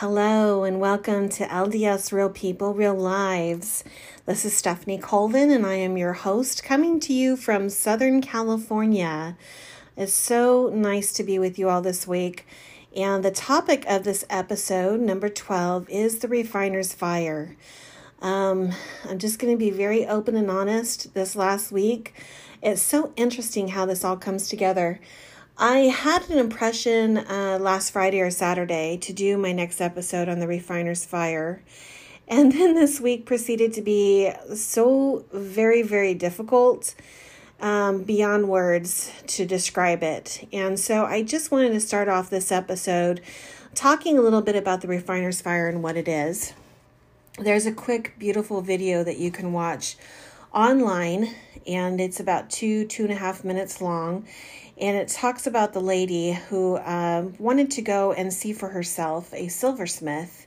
Hello, and welcome to LDS Real People, Real Lives. This is Stephanie Colvin, and I am your host coming to you from Southern California. It's so nice to be with you all this week. And the topic of this episode, number 12, is the refiner's fire. Um, I'm just going to be very open and honest this last week. It's so interesting how this all comes together. I had an impression uh, last Friday or Saturday to do my next episode on the refiner's fire. And then this week proceeded to be so very, very difficult um, beyond words to describe it. And so I just wanted to start off this episode talking a little bit about the refiner's fire and what it is. There's a quick, beautiful video that you can watch online, and it's about two, two and a half minutes long and it talks about the lady who um, wanted to go and see for herself a silversmith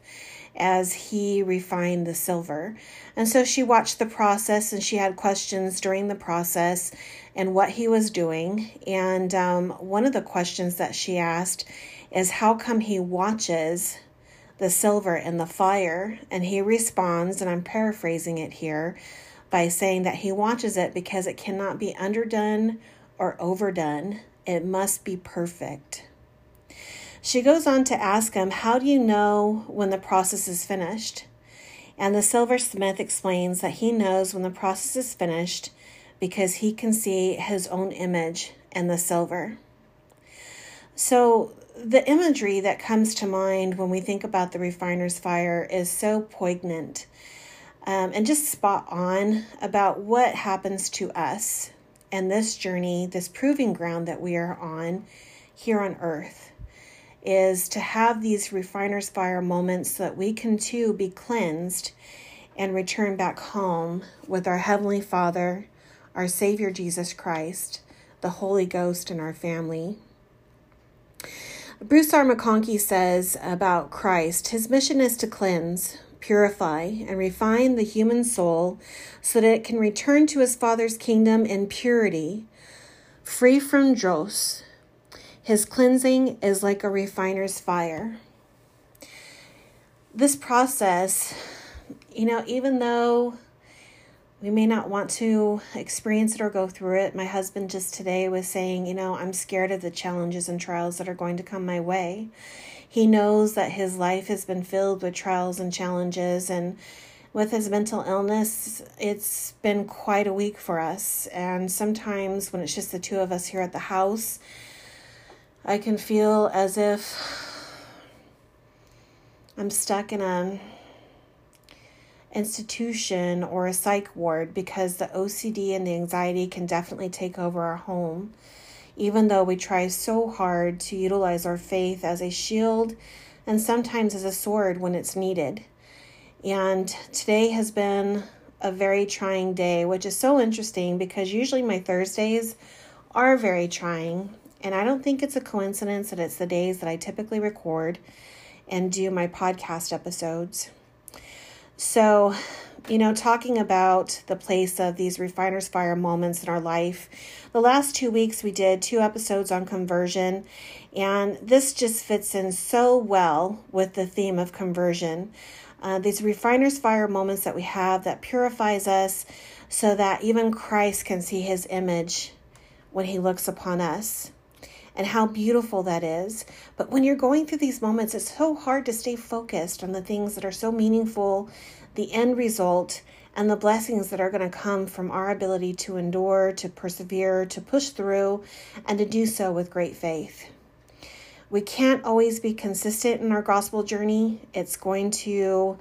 as he refined the silver. And so she watched the process and she had questions during the process and what he was doing. And um, one of the questions that she asked is how come he watches the silver in the fire? And he responds, and I'm paraphrasing it here, by saying that he watches it because it cannot be underdone or overdone. It must be perfect. She goes on to ask him, How do you know when the process is finished? And the silversmith explains that he knows when the process is finished because he can see his own image in the silver. So, the imagery that comes to mind when we think about the refiner's fire is so poignant um, and just spot on about what happens to us and this journey, this proving ground that we are on here on earth, is to have these refiner's fire moments so that we can too be cleansed and return back home with our Heavenly Father, our Savior Jesus Christ, the Holy Ghost, and our family. Bruce R. McConkie says about Christ his mission is to cleanse, purify, and refine the human soul so that it can return to his Father's kingdom in purity, free from dross. His cleansing is like a refiner's fire. This process, you know, even though we may not want to experience it or go through it. My husband just today was saying, you know, I'm scared of the challenges and trials that are going to come my way. He knows that his life has been filled with trials and challenges, and with his mental illness, it's been quite a week for us. And sometimes when it's just the two of us here at the house, I can feel as if I'm stuck in a institution or a psych ward because the OCD and the anxiety can definitely take over our home even though we try so hard to utilize our faith as a shield and sometimes as a sword when it's needed. And today has been a very trying day, which is so interesting because usually my Thursdays are very trying. And I don't think it's a coincidence that it's the days that I typically record and do my podcast episodes. So, you know, talking about the place of these refiner's fire moments in our life, the last two weeks we did two episodes on conversion, and this just fits in so well with the theme of conversion. Uh, these refiner's fire moments that we have that purifies us so that even Christ can see his image when he looks upon us and how beautiful that is. But when you're going through these moments, it's so hard to stay focused on the things that are so meaningful, the end result, and the blessings that are going to come from our ability to endure, to persevere, to push through, and to do so with great faith. We can't always be consistent in our gospel journey. It's going to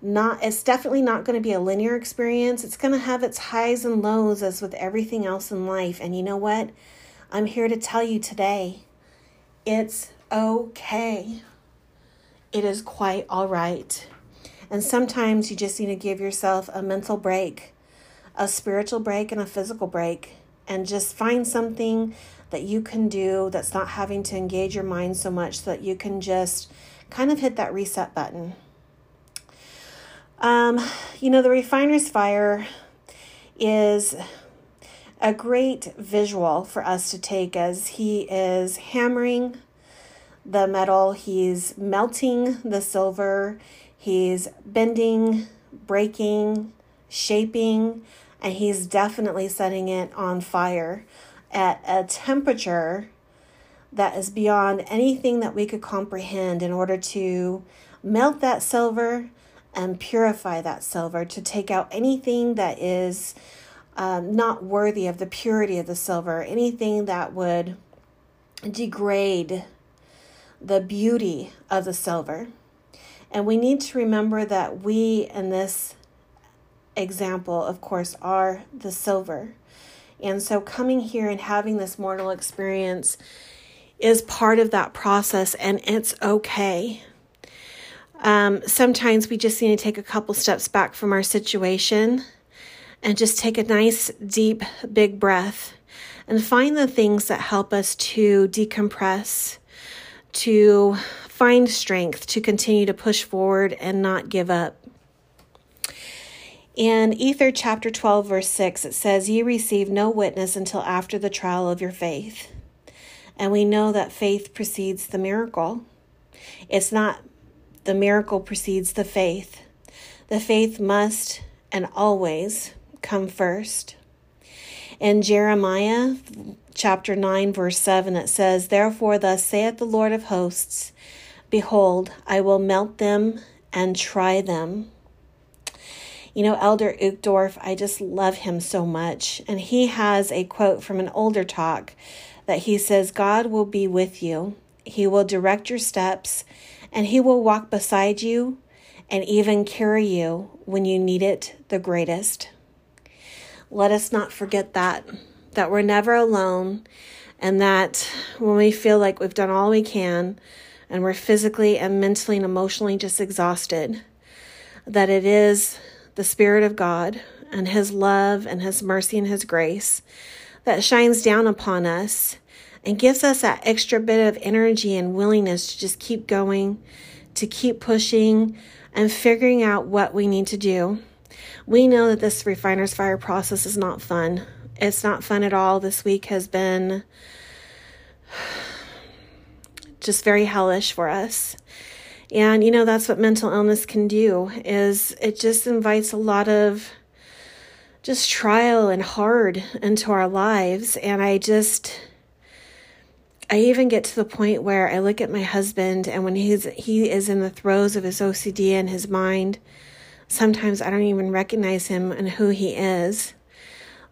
not it's definitely not going to be a linear experience. It's going to have its highs and lows as with everything else in life. And you know what? I'm here to tell you today it's okay. It is quite all right. And sometimes you just need to give yourself a mental break, a spiritual break, and a physical break, and just find something that you can do that's not having to engage your mind so much so that you can just kind of hit that reset button. Um, you know, the refiner's fire is a great visual for us to take as he is hammering the metal, he's melting the silver, he's bending, breaking, shaping, and he's definitely setting it on fire at a temperature that is beyond anything that we could comprehend in order to melt that silver and purify that silver, to take out anything that is um, not worthy of the purity of the silver, anything that would degrade the beauty of the silver. And we need to remember that we, in this example, of course, are the silver. And so coming here and having this mortal experience is part of that process, and it's okay. Um, sometimes we just need to take a couple steps back from our situation and just take a nice, deep, big breath and find the things that help us to decompress, to find strength, to continue to push forward and not give up. In Ether chapter 12, verse 6, it says, Ye receive no witness until after the trial of your faith. And we know that faith precedes the miracle. It's not the miracle precedes the faith. The faith must and always come first. In Jeremiah chapter 9, verse 7, it says, Therefore, thus saith the Lord of hosts, Behold, I will melt them and try them. You know, Elder Uchtdorf, I just love him so much. And he has a quote from an older talk that he says, God will be with you, He will direct your steps, and He will walk beside you and even carry you when you need it the greatest. Let us not forget that, that we're never alone, and that when we feel like we've done all we can and we're physically and mentally and emotionally just exhausted, that it is the Spirit of God and His love and His mercy and His grace that shines down upon us and gives us that extra bit of energy and willingness to just keep going, to keep pushing, and figuring out what we need to do. We know that this refiner's fire process is not fun. It's not fun at all. This week has been just very hellish for us. And you know that's what mental illness can do is it just invites a lot of just trial and hard into our lives and I just I even get to the point where I look at my husband and when he's he is in the throes of his OCD and his mind, sometimes I don't even recognize him and who he is.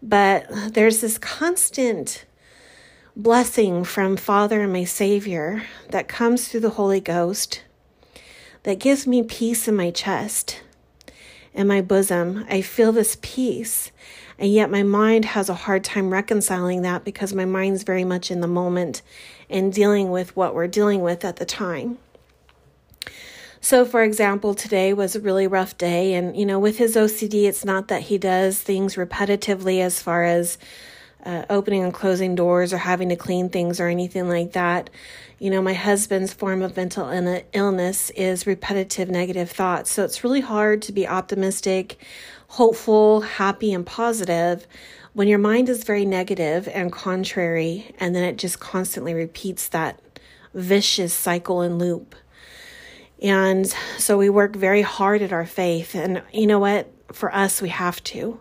But there's this constant blessing from Father and my Savior that comes through the Holy Ghost that gives me peace in my chest in my bosom. I feel this peace. And yet my mind has a hard time reconciling that because my mind's very much in the moment and dealing with what we're dealing with at the time. So, for example, today was a really rough day. And, you know, with his OCD, it's not that he does things repetitively as far as uh, opening and closing doors or having to clean things or anything like that. You know, my husband's form of mental illness is repetitive negative thoughts. So it's really hard to be optimistic, hopeful, happy, and positive when your mind is very negative and contrary, and then it just constantly repeats that vicious cycle and loop. And so we work very hard at our faith. And you know what? For us, we have to.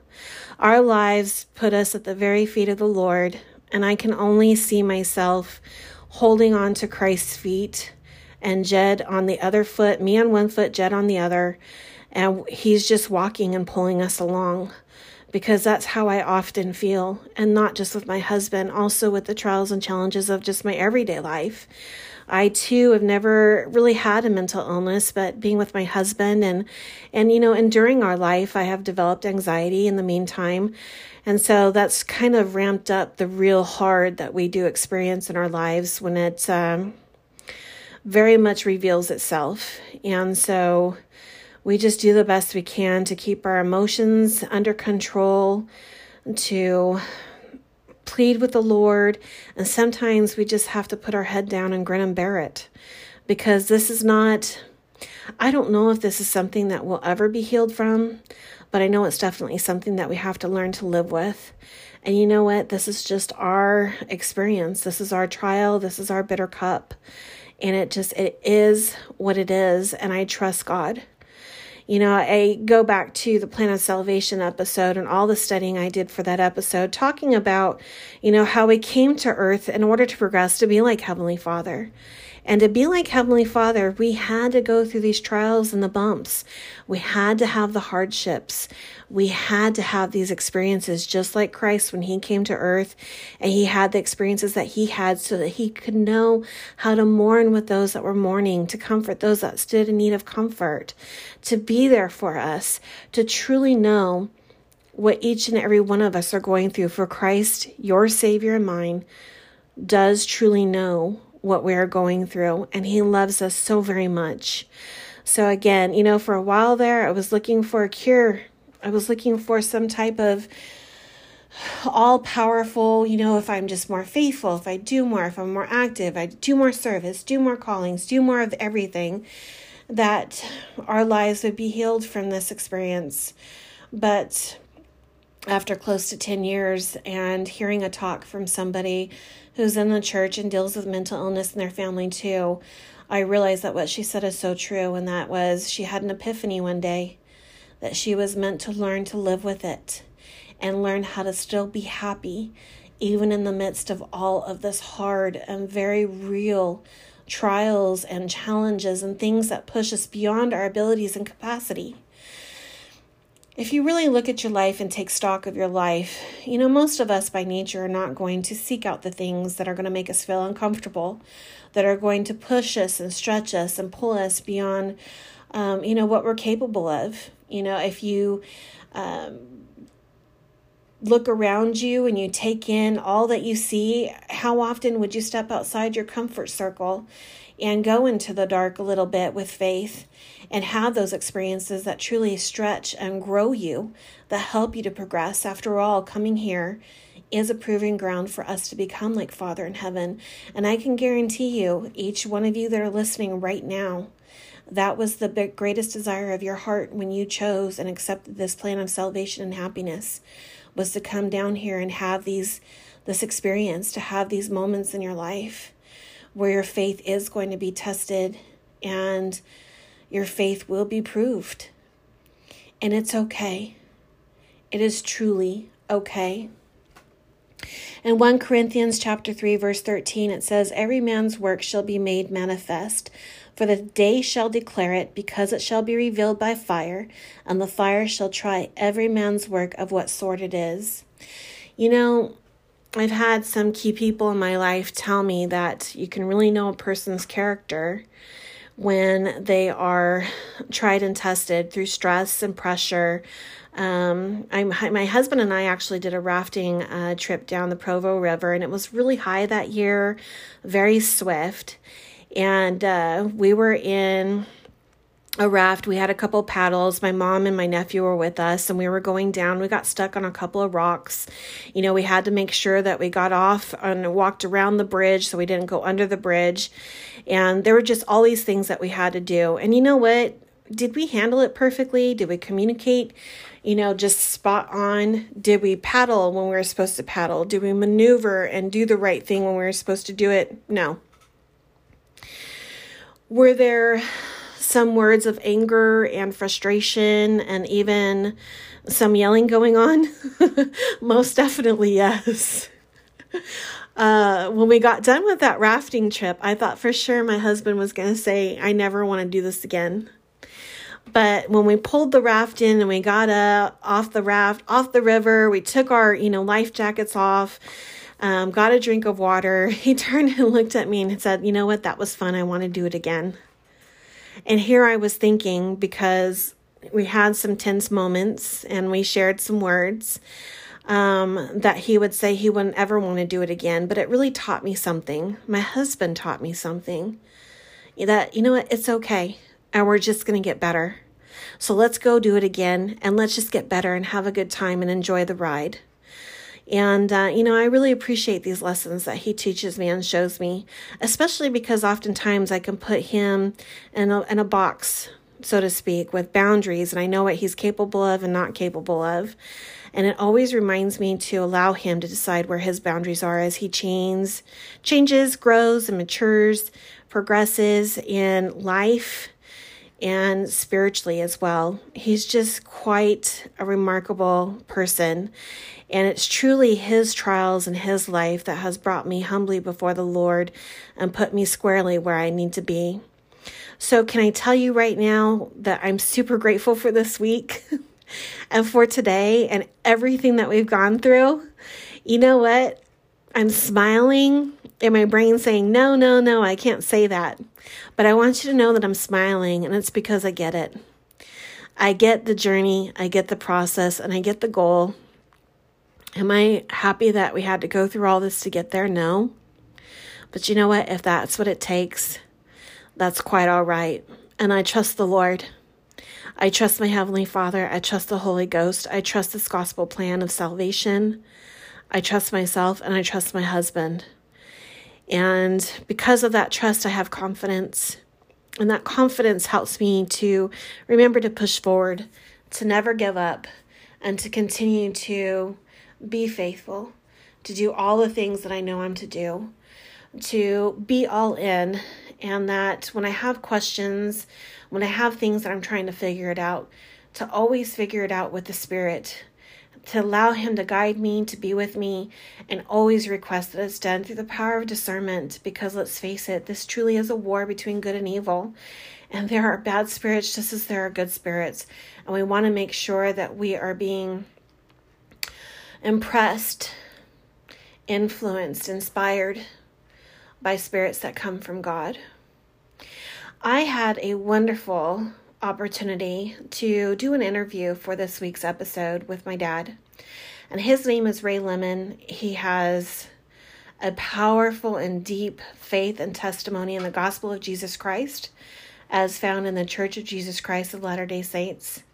Our lives put us at the very feet of the Lord. And I can only see myself holding on to Christ's feet and Jed on the other foot, me on one foot, Jed on the other. And he's just walking and pulling us along because that's how I often feel. And not just with my husband, also with the trials and challenges of just my everyday life. I too have never really had a mental illness, but being with my husband and and you know, and during our life I have developed anxiety in the meantime. And so that's kind of ramped up the real hard that we do experience in our lives when it um, very much reveals itself. And so we just do the best we can to keep our emotions under control, to plead with the Lord, and sometimes we just have to put our head down and grin and bear it because this is not, I don't know if this is something that will ever be healed from, but I know it's definitely something that we have to learn to live with. And you know what? This is just our experience. This is our trial. This is our bitter cup. and it just it is what it is and I trust God. You know, I go back to the plan of salvation episode and all the studying I did for that episode, talking about, you know, how we came to earth in order to progress to be like Heavenly Father. And to be like Heavenly Father, we had to go through these trials and the bumps. We had to have the hardships. We had to have these experiences, just like Christ when He came to earth and He had the experiences that He had so that He could know how to mourn with those that were mourning, to comfort those that stood in need of comfort, to be there for us, to truly know what each and every one of us are going through. For Christ, your Savior and mine, does truly know what we are going through, and He loves us so very much. So, again, you know, for a while there, I was looking for a cure. I was looking for some type of all powerful, you know, if I'm just more faithful, if I do more, if I'm more active, I do more service, do more callings, do more of everything, that our lives would be healed from this experience. But after close to 10 years and hearing a talk from somebody who's in the church and deals with mental illness in their family too, I realized that what she said is so true, and that was she had an epiphany one day that she was meant to learn to live with it and learn how to still be happy, even in the midst of all of this hard and very real trials and challenges and things that push us beyond our abilities and capacity if you really look at your life and take stock of your life, you know, most of us by nature are not going to seek out the things that are going to make us feel uncomfortable, that are going to push us and stretch us and pull us beyond, um, you know, what we're capable of. You know, if you um, look around you and you take in all that you see, how often would you step outside your comfort circle and go into the dark a little bit with faith? and have those experiences that truly stretch and grow you, that help you to progress. After all, coming here is a proving ground for us to become like Father in heaven. And I can guarantee you, each one of you that are listening right now, that was the greatest desire of your heart when you chose and accepted this plan of salvation and happiness was to come down here and have these this experience to have these moments in your life where your faith is going to be tested and your faith will be proved. And it's okay. It is truly okay. In 1 Corinthians chapter 3 verse 13 it says every man's work shall be made manifest for the day shall declare it because it shall be revealed by fire and the fire shall try every man's work of what sort it is. You know, I've had some key people in my life tell me that you can really know a person's character when they are tried and tested through stress and pressure. Um, I'm, my husband and I actually did a rafting uh, trip down the Provo River, and it was really high that year, very swift. And uh, we were in a raft. We had a couple paddles. My mom and my nephew were with us, and we were going down. We got stuck on a couple of rocks. You know, we had to make sure that we got off and walked around the bridge so we didn't go under the bridge. And there were just all these things that we had to do. And you know what? Did we handle it perfectly? Did we communicate, you know, just spot on? Did we paddle when we were supposed to paddle? Did we maneuver and do the right thing when we were supposed to do it? No. Were there some words of anger and frustration and even some yelling going on? Most definitely, yes. Uh, when we got done with that rafting trip, I thought for sure my husband was going to say, I never want to do this again. But when we pulled the raft in and we got up off the raft, off the river, we took our, you know, life jackets off, um, got a drink of water. He turned and looked at me and said, You know what? That was fun. I want to do it again. And here I was thinking because we had some tense moments and we shared some words um, that he would say he wouldn't ever want to do it again. But it really taught me something. My husband taught me something that, you know what, it's okay. And we're just going to get better. So let's go do it again and let's just get better and have a good time and enjoy the ride. And, uh, you know, I really appreciate these lessons that he teaches me and shows me, especially because oftentimes I can put him in a, in a box, so to speak, with boundaries, and I know what he's capable of and not capable of. And it always reminds me to allow Him to decide where His boundaries are as He changes, changes, grows, and matures, progresses in life and spiritually as well. He's just quite a remarkable person. And it's truly his trials and his life that has brought me humbly before the Lord and put me squarely where I need to be. So, can I tell you right now that I'm super grateful for this week and for today and everything that we've gone through? You know what? I'm smiling and my brain saying, No, no, no, I can't say that. But I want you to know that I'm smiling, and it's because I get it. I get the journey, I get the process, and I get the goal. Am I happy that we had to go through all this to get there? No. But you know what? If that's what it takes, that's quite all right. And I trust the Lord. I trust my Heavenly Father. I trust the Holy Ghost. I trust this gospel plan of salvation. I trust myself and I trust my husband. And because of that trust, I have confidence. And that confidence helps me to remember to push forward, to never give up, and to continue to be faithful, to do all the things that I know I'm to do, to be all in. And that when I have questions, when I have things that I'm trying to figure it out, to always figure it out with the Spirit to allow Him to guide me, to be with me, and always request that it's done through the power of discernment. Because let's face it, this truly is a war between good and evil. And there are bad spirits just as there are good spirits. And we want to make sure that we are being impressed, influenced, inspired by spirits that come from God. I had a wonderful opportunity to do an interview for this week's episode with my dad. And his name is Ray Lemon. He has a powerful and deep faith and testimony in the gospel of Jesus Christ, as found in the Church of Jesus Christ of Latter day Saints.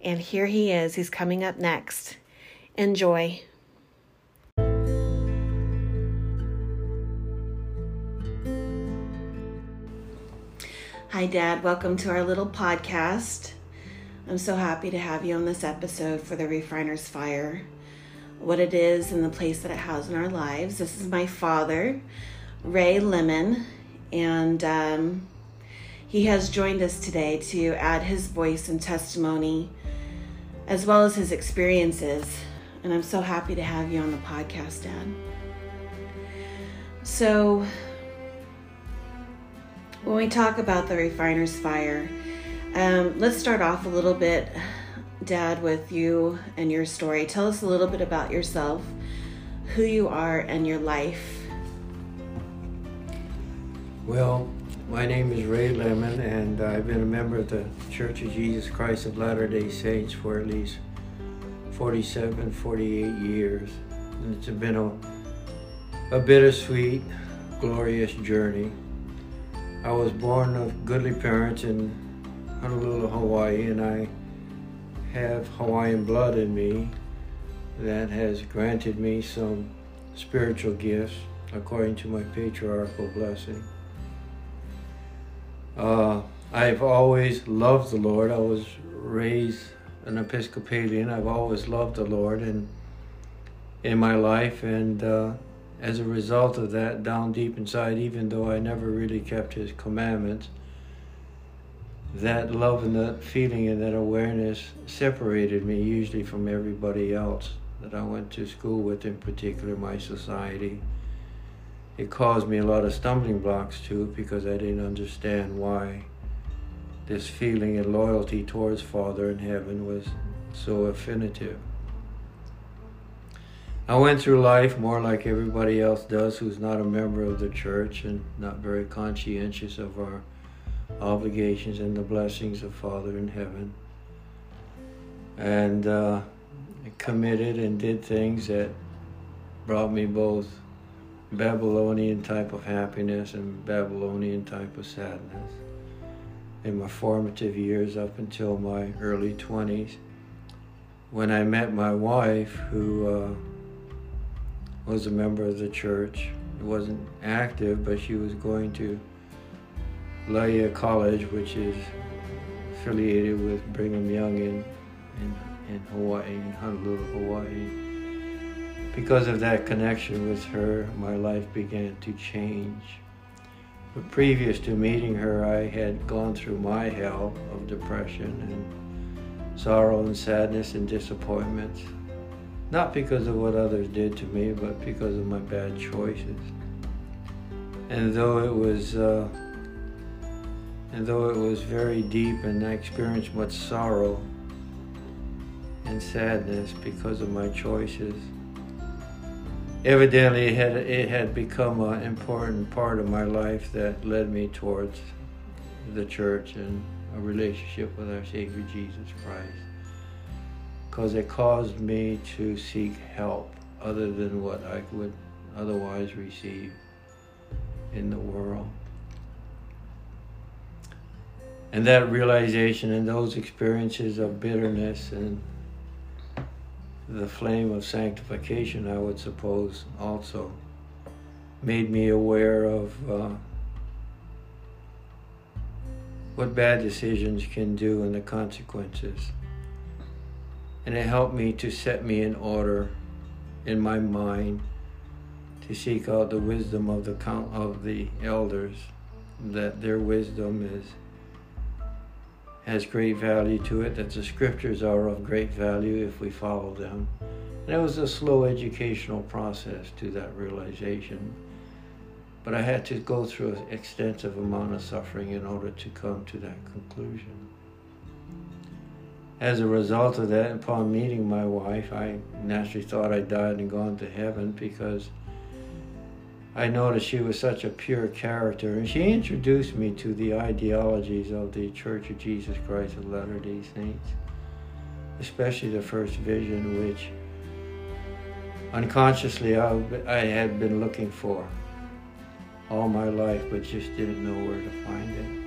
And here he is. He's coming up next. Enjoy. Hi, Dad. Welcome to our little podcast. I'm so happy to have you on this episode for the Refiner's Fire, what it is and the place that it has in our lives. This is my father, Ray Lemon, and um, he has joined us today to add his voice and testimony as well as his experiences. And I'm so happy to have you on the podcast, Dad. So, when we talk about the refiner's fire, um, let's start off a little bit, Dad, with you and your story. Tell us a little bit about yourself, who you are, and your life. Well, my name is Ray Lemon, and I've been a member of the Church of Jesus Christ of Latter day Saints for at least 47, 48 years. And it's been a, a bittersweet, glorious journey. I was born of goodly parents in Honolulu, Hawaii, and I have Hawaiian blood in me that has granted me some spiritual gifts according to my patriarchal blessing. Uh, I've always loved the Lord. I was raised an Episcopalian. I've always loved the Lord and in my life, and uh, as a result of that, down deep inside, even though I never really kept his commandments, that love and that feeling and that awareness separated me usually from everybody else that I went to school with, in particular my society. It caused me a lot of stumbling blocks too because I didn't understand why this feeling and loyalty towards Father in heaven was so affinitive. I went through life more like everybody else does who's not a member of the church and not very conscientious of our obligations and the blessings of Father in heaven. And uh, committed and did things that brought me both Babylonian type of happiness and Babylonian type of sadness in my formative years up until my early 20s when I met my wife who uh, was a member of the church. It wasn't active, but she was going to Loyola College, which is affiliated with Brigham Young in, in in Hawaii, in Honolulu, Hawaii. Because of that connection with her, my life began to change. But previous to meeting her, I had gone through my hell of depression and sorrow and sadness and disappointment. Not because of what others did to me, but because of my bad choices. And though it was, uh, and though it was very deep, and I experienced much sorrow and sadness because of my choices, evidently it had it had become an important part of my life that led me towards the church and a relationship with our Savior Jesus Christ because it caused me to seek help other than what I would otherwise receive in the world. And that realization and those experiences of bitterness and the flame of sanctification, I would suppose, also made me aware of uh, what bad decisions can do and the consequences and it helped me to set me in order in my mind to seek out the wisdom of the count of the elders that their wisdom is has great value to it that the scriptures are of great value if we follow them. And it was a slow educational process to that realization. But i had to go through an extensive amount of suffering in order to come to that conclusion as a result of that, upon meeting my wife, I naturally thought I'd died and gone to heaven because I noticed she was such a pure character. And she introduced me to the ideologies of the Church of Jesus Christ of Latter day Saints, especially the first vision, which unconsciously I, I had been looking for all my life, but just didn't know where to find it.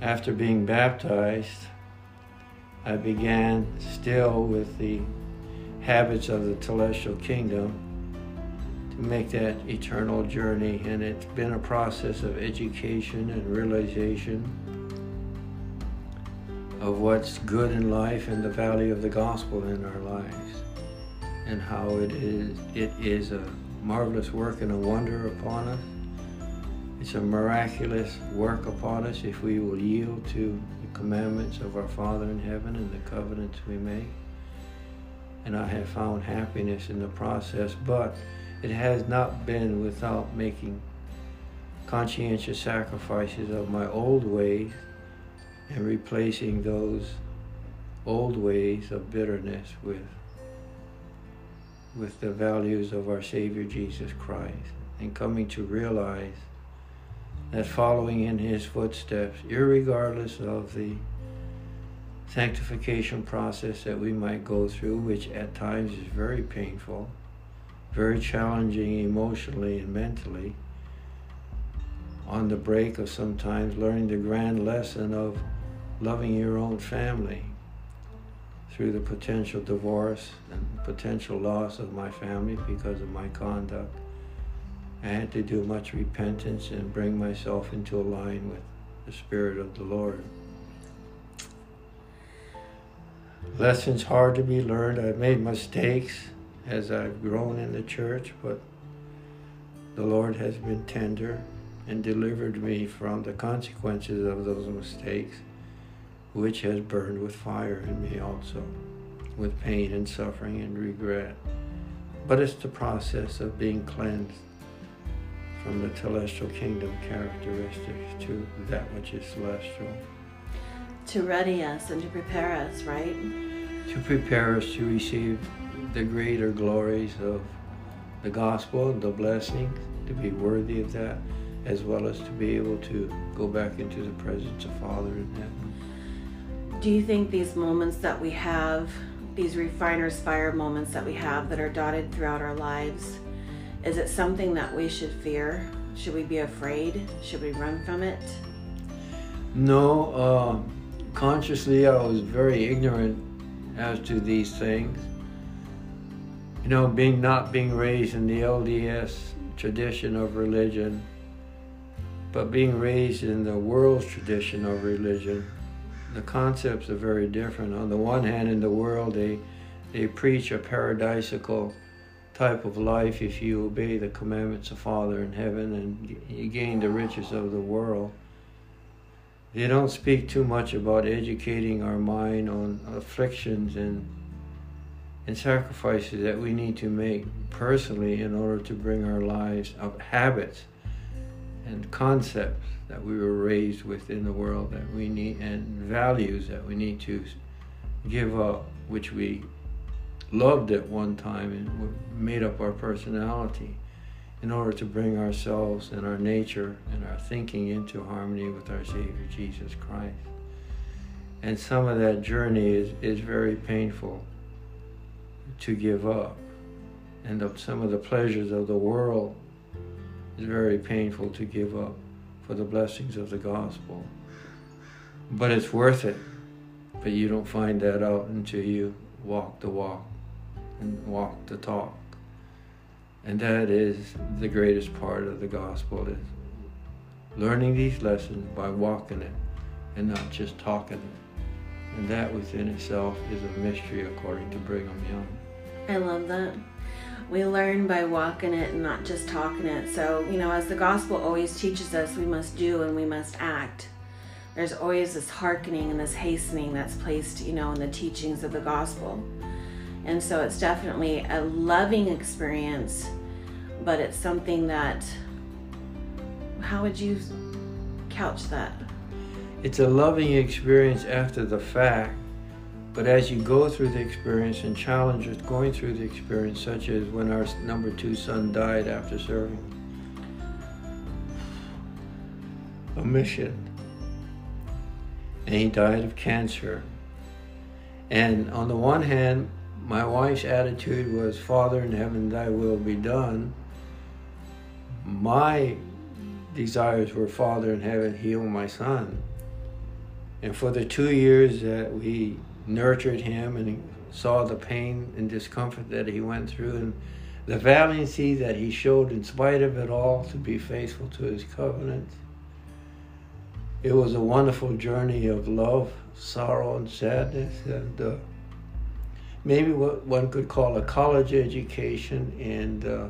After being baptized, I began still with the habits of the telestial kingdom to make that eternal journey. And it's been a process of education and realization of what's good in life and the value of the gospel in our lives and how it is it is a marvelous work and a wonder upon us. It's a miraculous work upon us if we will yield to commandments of our Father in heaven and the covenants we make. And I have found happiness in the process, but it has not been without making conscientious sacrifices of my old ways and replacing those old ways of bitterness with with the values of our Savior Jesus Christ and coming to realize that following in his footsteps, regardless of the sanctification process that we might go through, which at times is very painful, very challenging emotionally and mentally, on the break of sometimes learning the grand lesson of loving your own family through the potential divorce and potential loss of my family because of my conduct I had to do much repentance and bring myself into a line with the Spirit of the Lord. Lessons hard to be learned. I've made mistakes as I've grown in the church, but the Lord has been tender and delivered me from the consequences of those mistakes, which has burned with fire in me also, with pain and suffering and regret. But it's the process of being cleansed from the telestial kingdom characteristics to that which is celestial. To ready us and to prepare us, right? To prepare us to receive the greater glories of the gospel and the blessings, to be worthy of that, as well as to be able to go back into the presence of Father in heaven. Do you think these moments that we have, these refiner's fire moments that we have that are dotted throughout our lives, is it something that we should fear? Should we be afraid? Should we run from it? No, uh, consciously I was very ignorant as to these things. You know, being not being raised in the LDS tradition of religion, but being raised in the world's tradition of religion, the concepts are very different. On the one hand, in the world, they they preach a paradisical type of life if you obey the commandments of Father in heaven and you gain the riches of the world. They don't speak too much about educating our mind on afflictions and and sacrifices that we need to make personally in order to bring our lives of habits and concepts that we were raised with in the world that we need and values that we need to give up which we loved at one time and made up our personality in order to bring ourselves and our nature and our thinking into harmony with our Savior Jesus Christ. And some of that journey is, is very painful to give up. And some of the pleasures of the world is very painful to give up for the blessings of the gospel. But it's worth it. But you don't find that out until you walk the walk and walk the talk. And that is the greatest part of the gospel is learning these lessons by walking it and not just talking it. And that within itself is a mystery according to Brigham Young. I love that. We learn by walking it and not just talking it. So, you know, as the gospel always teaches us, we must do and we must act. There's always this hearkening and this hastening that's placed, you know, in the teachings of the gospel. And so it's definitely a loving experience, but it's something that, how would you couch that? It's a loving experience after the fact, but as you go through the experience and challenges going through the experience, such as when our number two son died after serving a mission, and he died of cancer. And on the one hand, my wife's attitude was, Father in heaven, thy will be done. My desires were, Father in heaven, heal my son. And for the two years that we nurtured him and saw the pain and discomfort that he went through and the valiancy that he showed in spite of it all to be faithful to his covenant. It was a wonderful journey of love, sorrow, and sadness. And uh, maybe what one could call a college education and uh,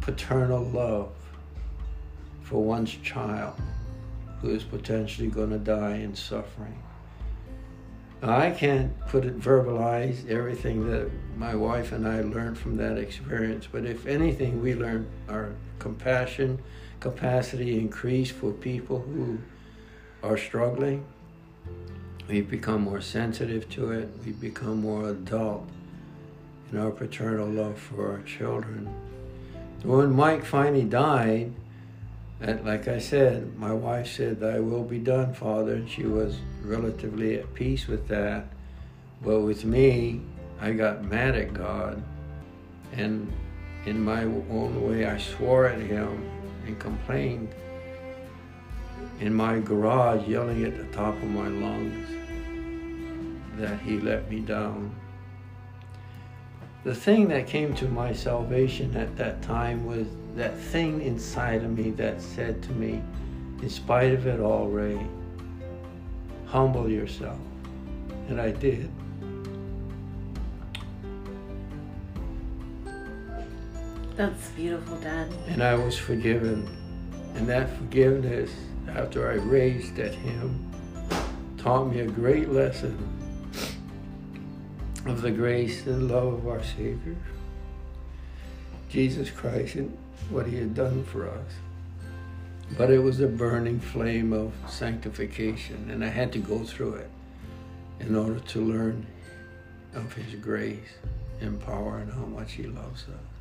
paternal love for one's child who is potentially going to die in suffering. I can't put it verbalize everything that my wife and I learned from that experience, but if anything, we learned our compassion, capacity increased for people who are struggling we become more sensitive to it. We've become more adult in our paternal love for our children. When Mike finally died, and like I said, my wife said, Thy will be done, Father, and she was relatively at peace with that. But with me, I got mad at God, and in my own way, I swore at Him and complained in my garage, yelling at the top of my lungs that He let me down. The thing that came to my salvation at that time was that thing inside of me that said to me, in spite of it all, Ray, humble yourself. And I did. That's beautiful, Dad. And I was forgiven. And that forgiveness, after I raised at Him, taught me a great lesson of the grace and love of our Savior, Jesus Christ, and what He had done for us. But it was a burning flame of sanctification, and I had to go through it in order to learn of His grace and power and how much He loves us.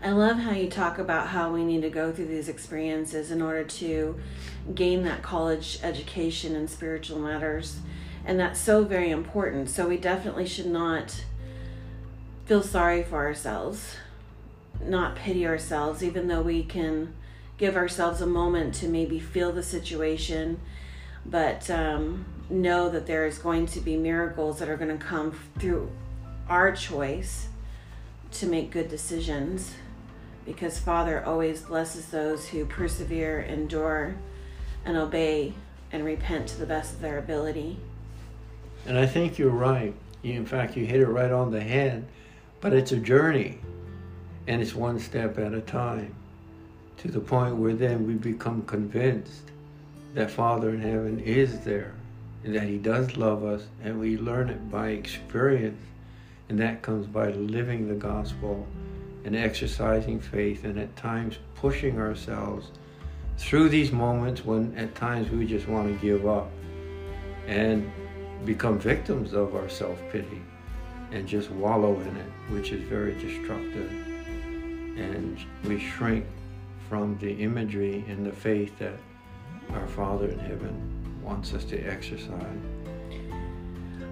I love how you talk about how we need to go through these experiences in order to gain that college education in spiritual matters. And that's so very important. So we definitely should not feel sorry for ourselves, not pity ourselves, even though we can give ourselves a moment to maybe feel the situation, but um, know that there is going to be miracles that are going to come through our choice to make good decisions because Father always blesses those who persevere, endure, and obey and repent to the best of their ability. And I think you're right. You, in fact, you hit it right on the head. But it's a journey, and it's one step at a time to the point where then we become convinced that Father in heaven is there and that He does love us, and we learn it by experience, and that comes by living the gospel and exercising faith, and at times pushing ourselves through these moments when at times we just want to give up and become victims of our self pity and just wallow in it, which is very destructive. And we shrink from the imagery and the faith that our Father in heaven wants us to exercise.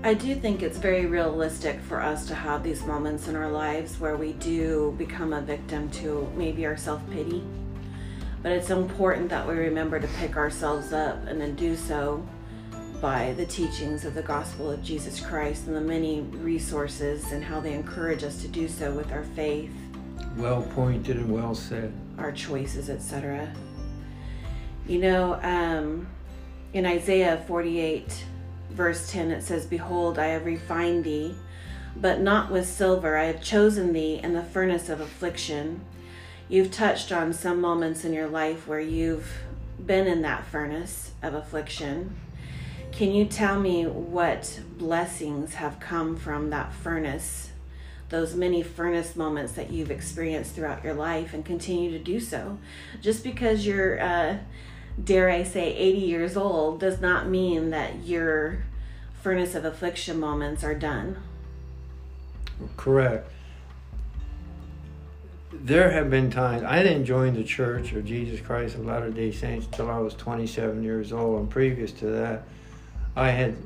I do think it's very realistic for us to have these moments in our lives where we do become a victim to maybe our self pity. But it's important that we remember to pick ourselves up and then do so by the teachings of the gospel of Jesus Christ and the many resources and how they encourage us to do so with our faith. Well pointed and well said. Our choices, etc. You know, um, in Isaiah 48, verse 10, it says, Behold, I have refined thee, but not with silver. I have chosen thee in the furnace of affliction. You've touched on some moments in your life where you've been in that furnace of affliction. Can you tell me what blessings have come from that furnace, those many furnace moments that you've experienced throughout your life and continue to do so? Just because you're, uh, dare I say, 80 years old does not mean that your furnace of affliction moments are done. Correct. There have been times I didn't join the church or Jesus Christ of Latter day Saints until I was 27 years old, and previous to that, I had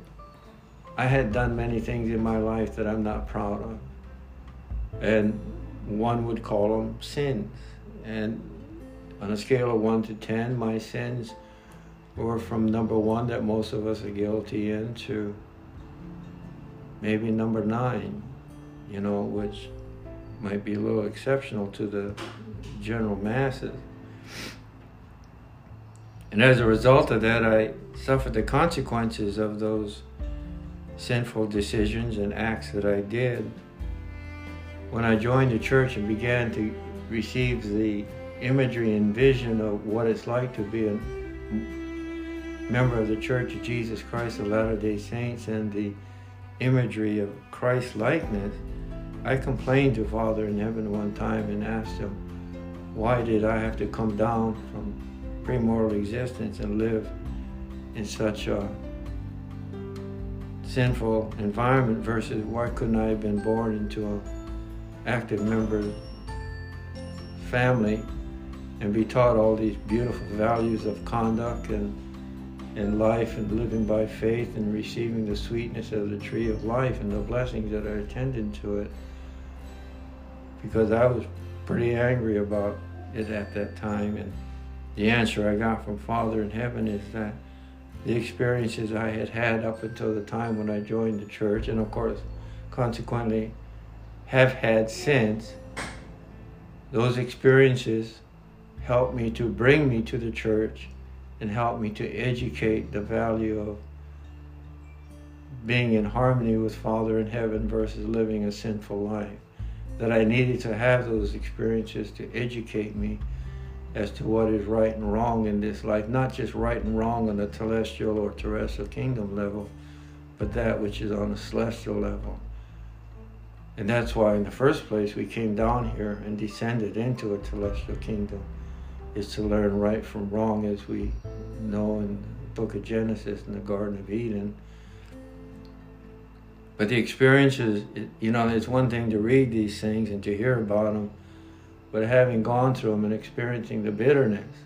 I had done many things in my life that I'm not proud of. And one would call them sins. And on a scale of 1 to 10, my sins were from number 1 that most of us are guilty in to maybe number 9, you know, which might be a little exceptional to the general masses. And as a result of that, I suffered the consequences of those sinful decisions and acts that I did. When I joined the church and began to receive the imagery and vision of what it's like to be a member of the Church of Jesus Christ of Latter day Saints and the imagery of Christ likeness, I complained to Father in heaven one time and asked him, why did I have to come down from premortal existence and live in such a sinful environment versus why couldn't I have been born into an active member family and be taught all these beautiful values of conduct and in life and living by faith and receiving the sweetness of the tree of life and the blessings that are attendant to it. Because I was pretty angry about it at that time and the answer I got from Father in heaven is that the experiences I had had up until the time when I joined the church, and of course, consequently, have had since, those experiences helped me to bring me to the church and help me to educate the value of being in harmony with Father in heaven versus living a sinful life. That I needed to have those experiences to educate me as to what is right and wrong in this life, not just right and wrong on the telestial or terrestrial kingdom level, but that which is on the celestial level. And that's why, in the first place, we came down here and descended into a telestial kingdom, is to learn right from wrong, as we know in the book of Genesis in the Garden of Eden. But the experiences, you know, it's one thing to read these things and to hear about them, but having gone through them and experiencing the bitterness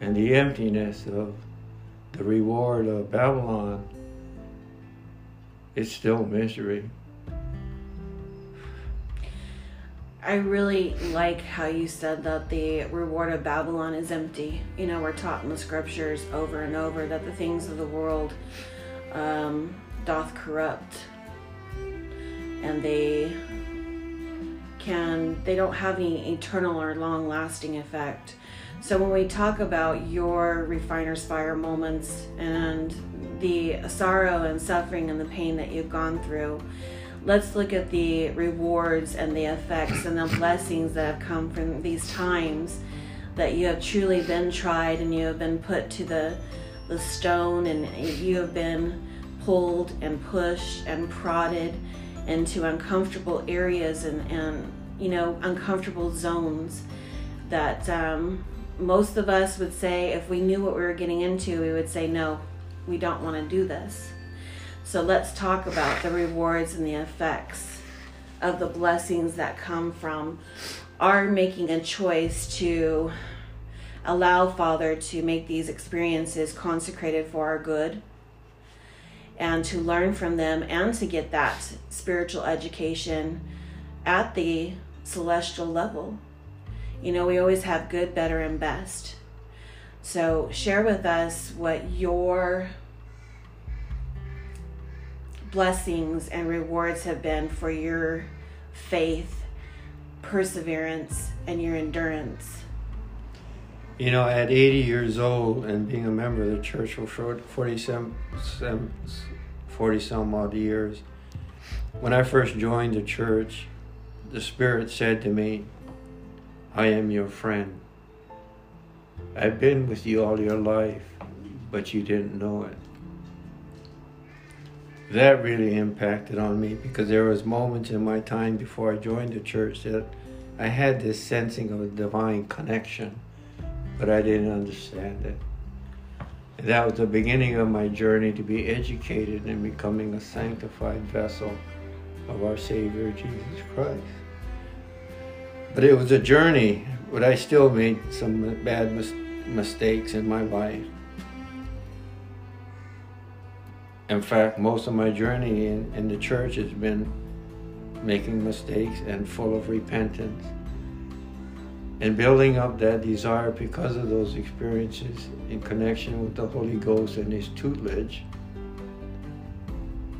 and the emptiness of the reward of Babylon, it's still misery. I really like how you said that the reward of Babylon is empty. You know, we're taught in the scriptures over and over that the things of the world um, doth corrupt and they can they don't have any eternal or long lasting effect. So when we talk about your refiner's fire moments and the sorrow and suffering and the pain that you've gone through, let's look at the rewards and the effects and the blessings that have come from these times that you have truly been tried and you have been put to the the stone and you have been pulled and pushed and prodded into uncomfortable areas and, and you know uncomfortable zones that um, most of us would say if we knew what we were getting into we would say no we don't want to do this so let's talk about the rewards and the effects of the blessings that come from our making a choice to allow father to make these experiences consecrated for our good and to learn from them and to get that spiritual education at the celestial level. You know, we always have good, better, and best. So, share with us what your blessings and rewards have been for your faith, perseverance, and your endurance. You know, at 80 years old and being a member of the church for 40 some, 40 some odd years, when I first joined the church, the Spirit said to me, I am your friend. I've been with you all your life, but you didn't know it. That really impacted on me because there was moments in my time before I joined the church that I had this sensing of a divine connection but I didn't understand it. That was the beginning of my journey to be educated and becoming a sanctified vessel of our Savior Jesus Christ. But it was a journey, but I still made some bad mis- mistakes in my life. In fact, most of my journey in, in the church has been making mistakes and full of repentance and building up that desire because of those experiences in connection with the Holy Ghost and His tutelage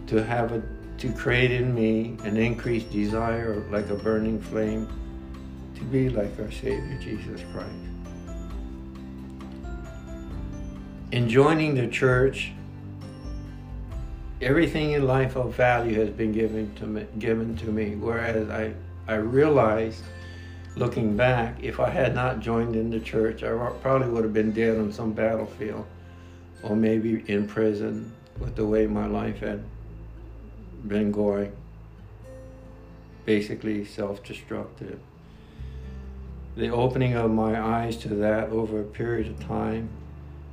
to have a to create in me an increased desire like a burning flame to be like our Savior Jesus Christ. In joining the church, everything in life of value has been given to me, given to me. Whereas I, I realized looking back, if I had not joined in the church, I probably would have been dead on some battlefield or maybe in prison with the way my life had been going. Basically, self destructive. The opening of my eyes to that over a period of time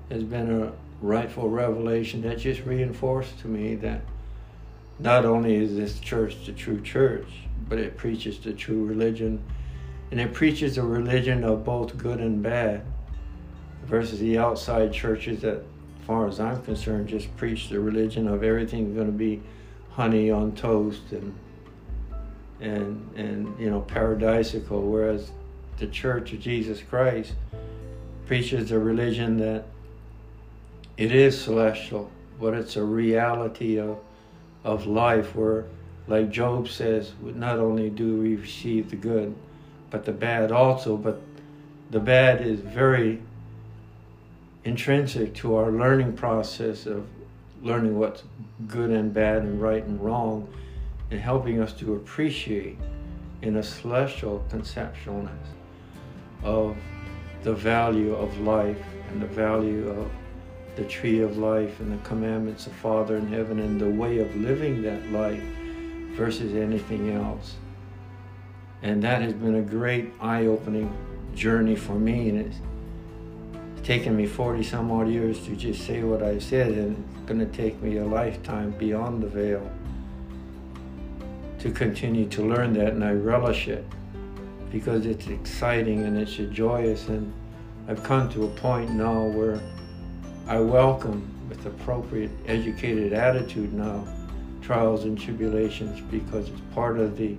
has been a rightful revelation that just reinforced to me that not only is this church the true church, but it preaches the true religion. And it preaches a religion of both good and bad versus the outside churches that, as far as I'm concerned, just preach the religion of everything going to be honey on toast and and and you know paradisical whereas the church of Jesus Christ preaches a religion that it is celestial but it's a reality of of life where like Job says not only do we receive the good but the bad also. But the bad is very intrinsic to our learning process of learning what's good and bad and right and wrong and helping us to appreciate in a celestial conceptualness of the value of life and the value of the tree of life and the commandments of Father in heaven and the way of living that life versus anything else. And that has been a great eye opening journey for me. And it's taken me 40 some odd years to just say what I said, and it's going to take me a lifetime beyond the veil to continue to learn that. And I relish it because it's exciting and it's joyous. And I've come to a point now where I welcome with appropriate educated attitude now trials and tribulations because it's part of the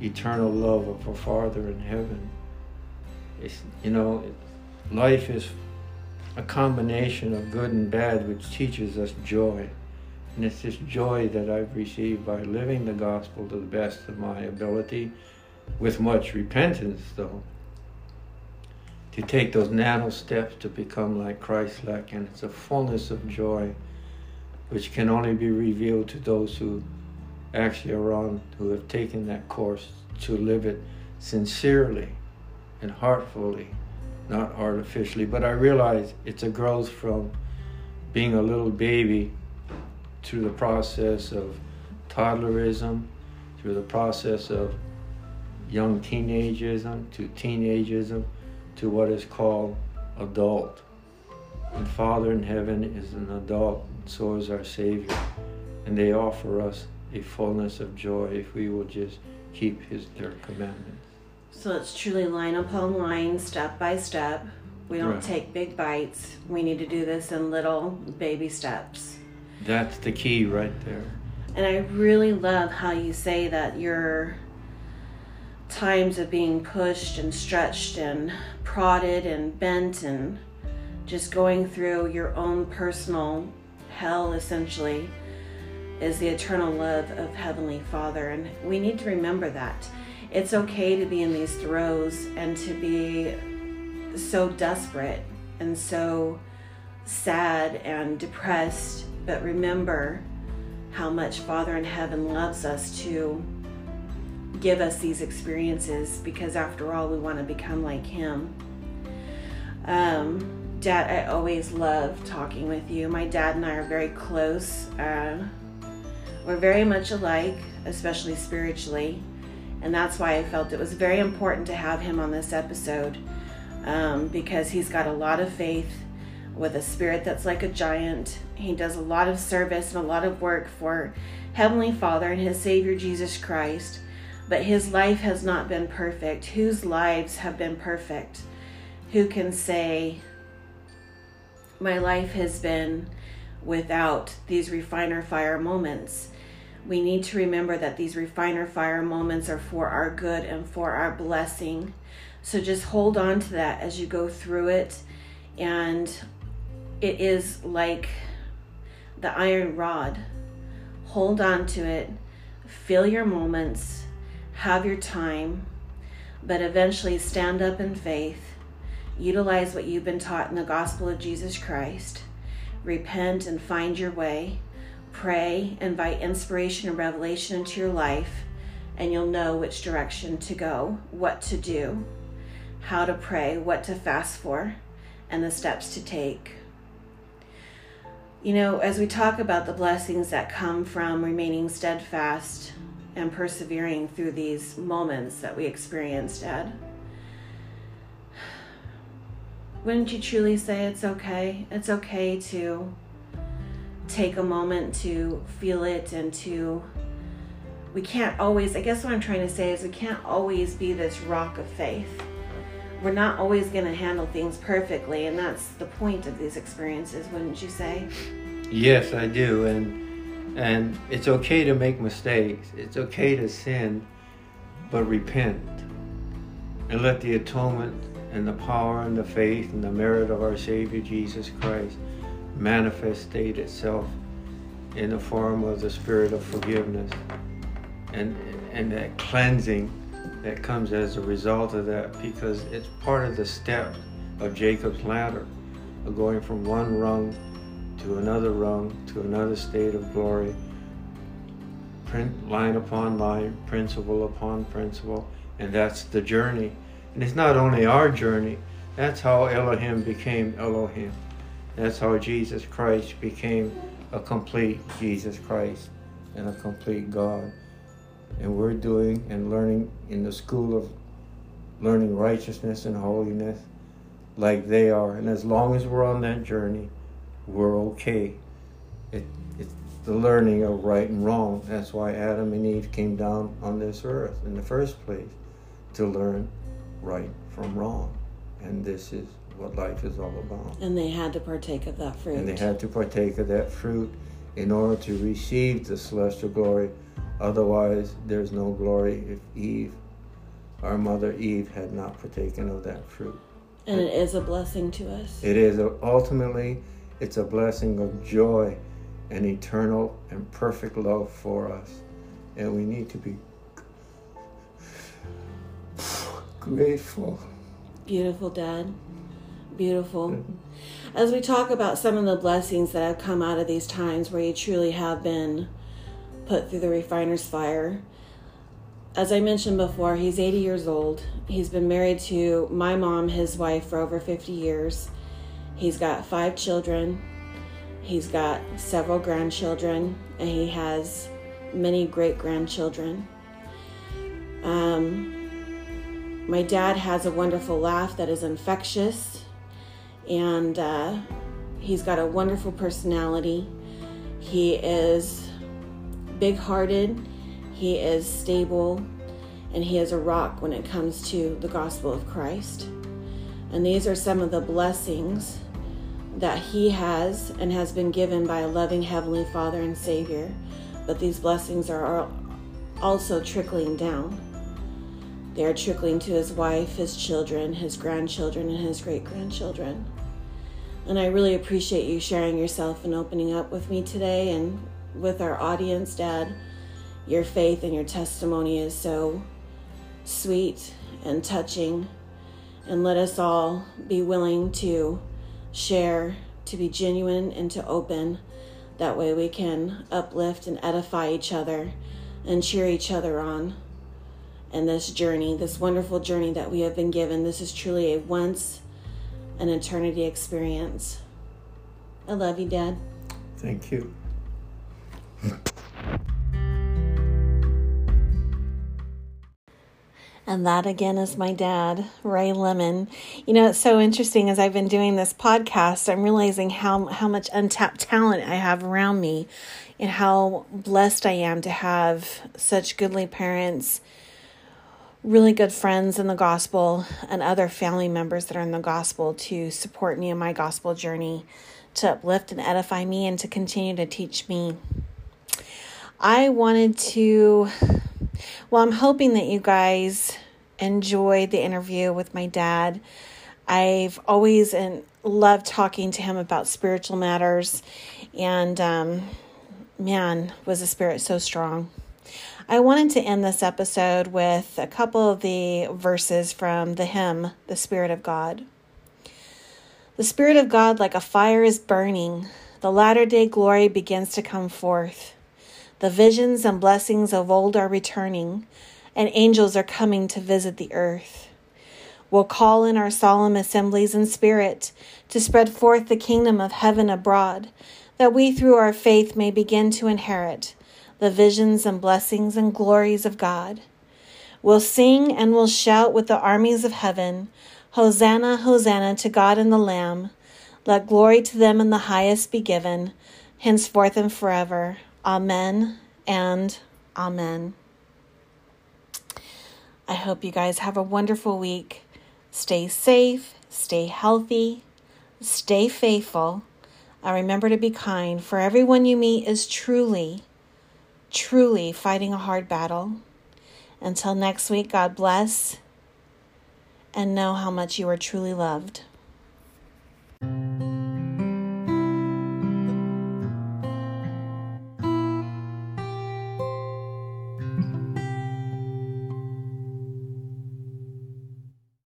eternal love of our Father in heaven. It's, you know, life is a combination of good and bad which teaches us joy. And it's this joy that I've received by living the gospel to the best of my ability with much repentance, though, to take those nano steps to become like Christ like. And it's a fullness of joy which can only be revealed to those who actually are on, who have taken that course to live it sincerely and heartfully, not artificially. But I realize it's a growth from being a little baby through the process of toddlerism, through the process of young teenageism to teenageism to what is called adult. And Father in heaven is an adult, so is our Savior. And they offer us a fullness of joy if we will just keep his their commandments. So it's truly line upon line, step by step. We don't right. take big bites. We need to do this in little baby steps. That's the key right there. And I really love how you say that your times of being pushed and stretched and prodded and bent and just going through your own personal hell essentially is the eternal love of Heavenly Father. And we need to remember that. It's okay to be in these throes and to be so desperate and so sad and depressed, but remember how much Father in heaven loves us to give us these experiences because, after all, we want to become like Him. Um, Dad, I always love talking with you. My dad and I are very close. Uh, we're very much alike, especially spiritually. And that's why I felt it was very important to have him on this episode um, because he's got a lot of faith with a spirit that's like a giant. He does a lot of service and a lot of work for Heavenly Father and his Savior Jesus Christ. But his life has not been perfect. Whose lives have been perfect? Who can say, My life has been without these refiner fire moments? we need to remember that these refiner fire moments are for our good and for our blessing. So just hold on to that as you go through it. And it is like the iron rod. Hold on to it, feel your moments, have your time, but eventually stand up in faith. Utilize what you've been taught in the gospel of Jesus Christ. Repent and find your way Pray, invite inspiration and revelation into your life, and you'll know which direction to go, what to do, how to pray, what to fast for, and the steps to take. You know, as we talk about the blessings that come from remaining steadfast and persevering through these moments that we experienced, Ed, wouldn't you truly say it's okay? It's okay to take a moment to feel it and to we can't always i guess what i'm trying to say is we can't always be this rock of faith. We're not always going to handle things perfectly and that's the point of these experiences wouldn't you say? Yes i do and and it's okay to make mistakes. It's okay to sin but repent. And let the atonement and the power and the faith and the merit of our savior jesus christ manifestate itself in the form of the spirit of forgiveness and and that cleansing that comes as a result of that because it's part of the step of Jacob's ladder of going from one rung to another rung to another state of glory. Print line upon line principle upon principle. And that's the journey. And it's not only our journey. That's how Elohim became Elohim. That's how Jesus Christ became a complete Jesus Christ and a complete God. And we're doing and learning in the school of learning righteousness and holiness like they are. And as long as we're on that journey, we're okay. It, it's the learning of right and wrong. That's why Adam and Eve came down on this earth in the first place to learn right from wrong. And this is what life is all about. And they had to partake of that fruit. And they had to partake of that fruit in order to receive the celestial glory. Otherwise, there's no glory if Eve, our mother Eve, had not partaken of that fruit. And it is a blessing to us. It is. A, ultimately, it's a blessing of joy and eternal and perfect love for us. And we need to be grateful. Beautiful, Dad. Beautiful. As we talk about some of the blessings that have come out of these times where you truly have been put through the refiner's fire, as I mentioned before, he's 80 years old. He's been married to my mom, his wife, for over 50 years. He's got five children. He's got several grandchildren, and he has many great grandchildren. Um, my dad has a wonderful laugh that is infectious, and uh, he's got a wonderful personality. He is big hearted he is stable and he is a rock when it comes to the gospel of Christ. And these are some of the blessings that he has and has been given by a loving Heavenly Father and Savior. But these blessings are also trickling down. They are trickling to his wife, his children, his grandchildren, and his great grandchildren. And I really appreciate you sharing yourself and opening up with me today and with our audience, Dad your faith and your testimony is so sweet and touching. And let us all be willing to share, to be genuine, and to open. That way we can uplift and edify each other and cheer each other on. And this journey, this wonderful journey that we have been given, this is truly a once an eternity experience. I love you, Dad. Thank you. And that again is my dad, Ray Lemon. You know, it's so interesting as I've been doing this podcast, I'm realizing how how much untapped talent I have around me and how blessed I am to have such goodly parents, really good friends in the gospel, and other family members that are in the gospel to support me in my gospel journey, to uplift and edify me, and to continue to teach me. I wanted to well, I'm hoping that you guys enjoyed the interview with my dad. I've always and loved talking to him about spiritual matters, and um, man, was the spirit so strong. I wanted to end this episode with a couple of the verses from the hymn, The Spirit of God. The Spirit of God, like a fire, is burning. The latter day glory begins to come forth. The visions and blessings of old are returning, and angels are coming to visit the earth. We'll call in our solemn assemblies in spirit to spread forth the kingdom of heaven abroad, that we through our faith may begin to inherit the visions and blessings and glories of God. We'll sing and we'll shout with the armies of heaven Hosanna, Hosanna to God and the Lamb. Let glory to them in the highest be given, henceforth and forever. Amen and Amen. I hope you guys have a wonderful week. Stay safe, stay healthy, stay faithful, and remember to be kind, for everyone you meet is truly, truly fighting a hard battle. Until next week, God bless and know how much you are truly loved.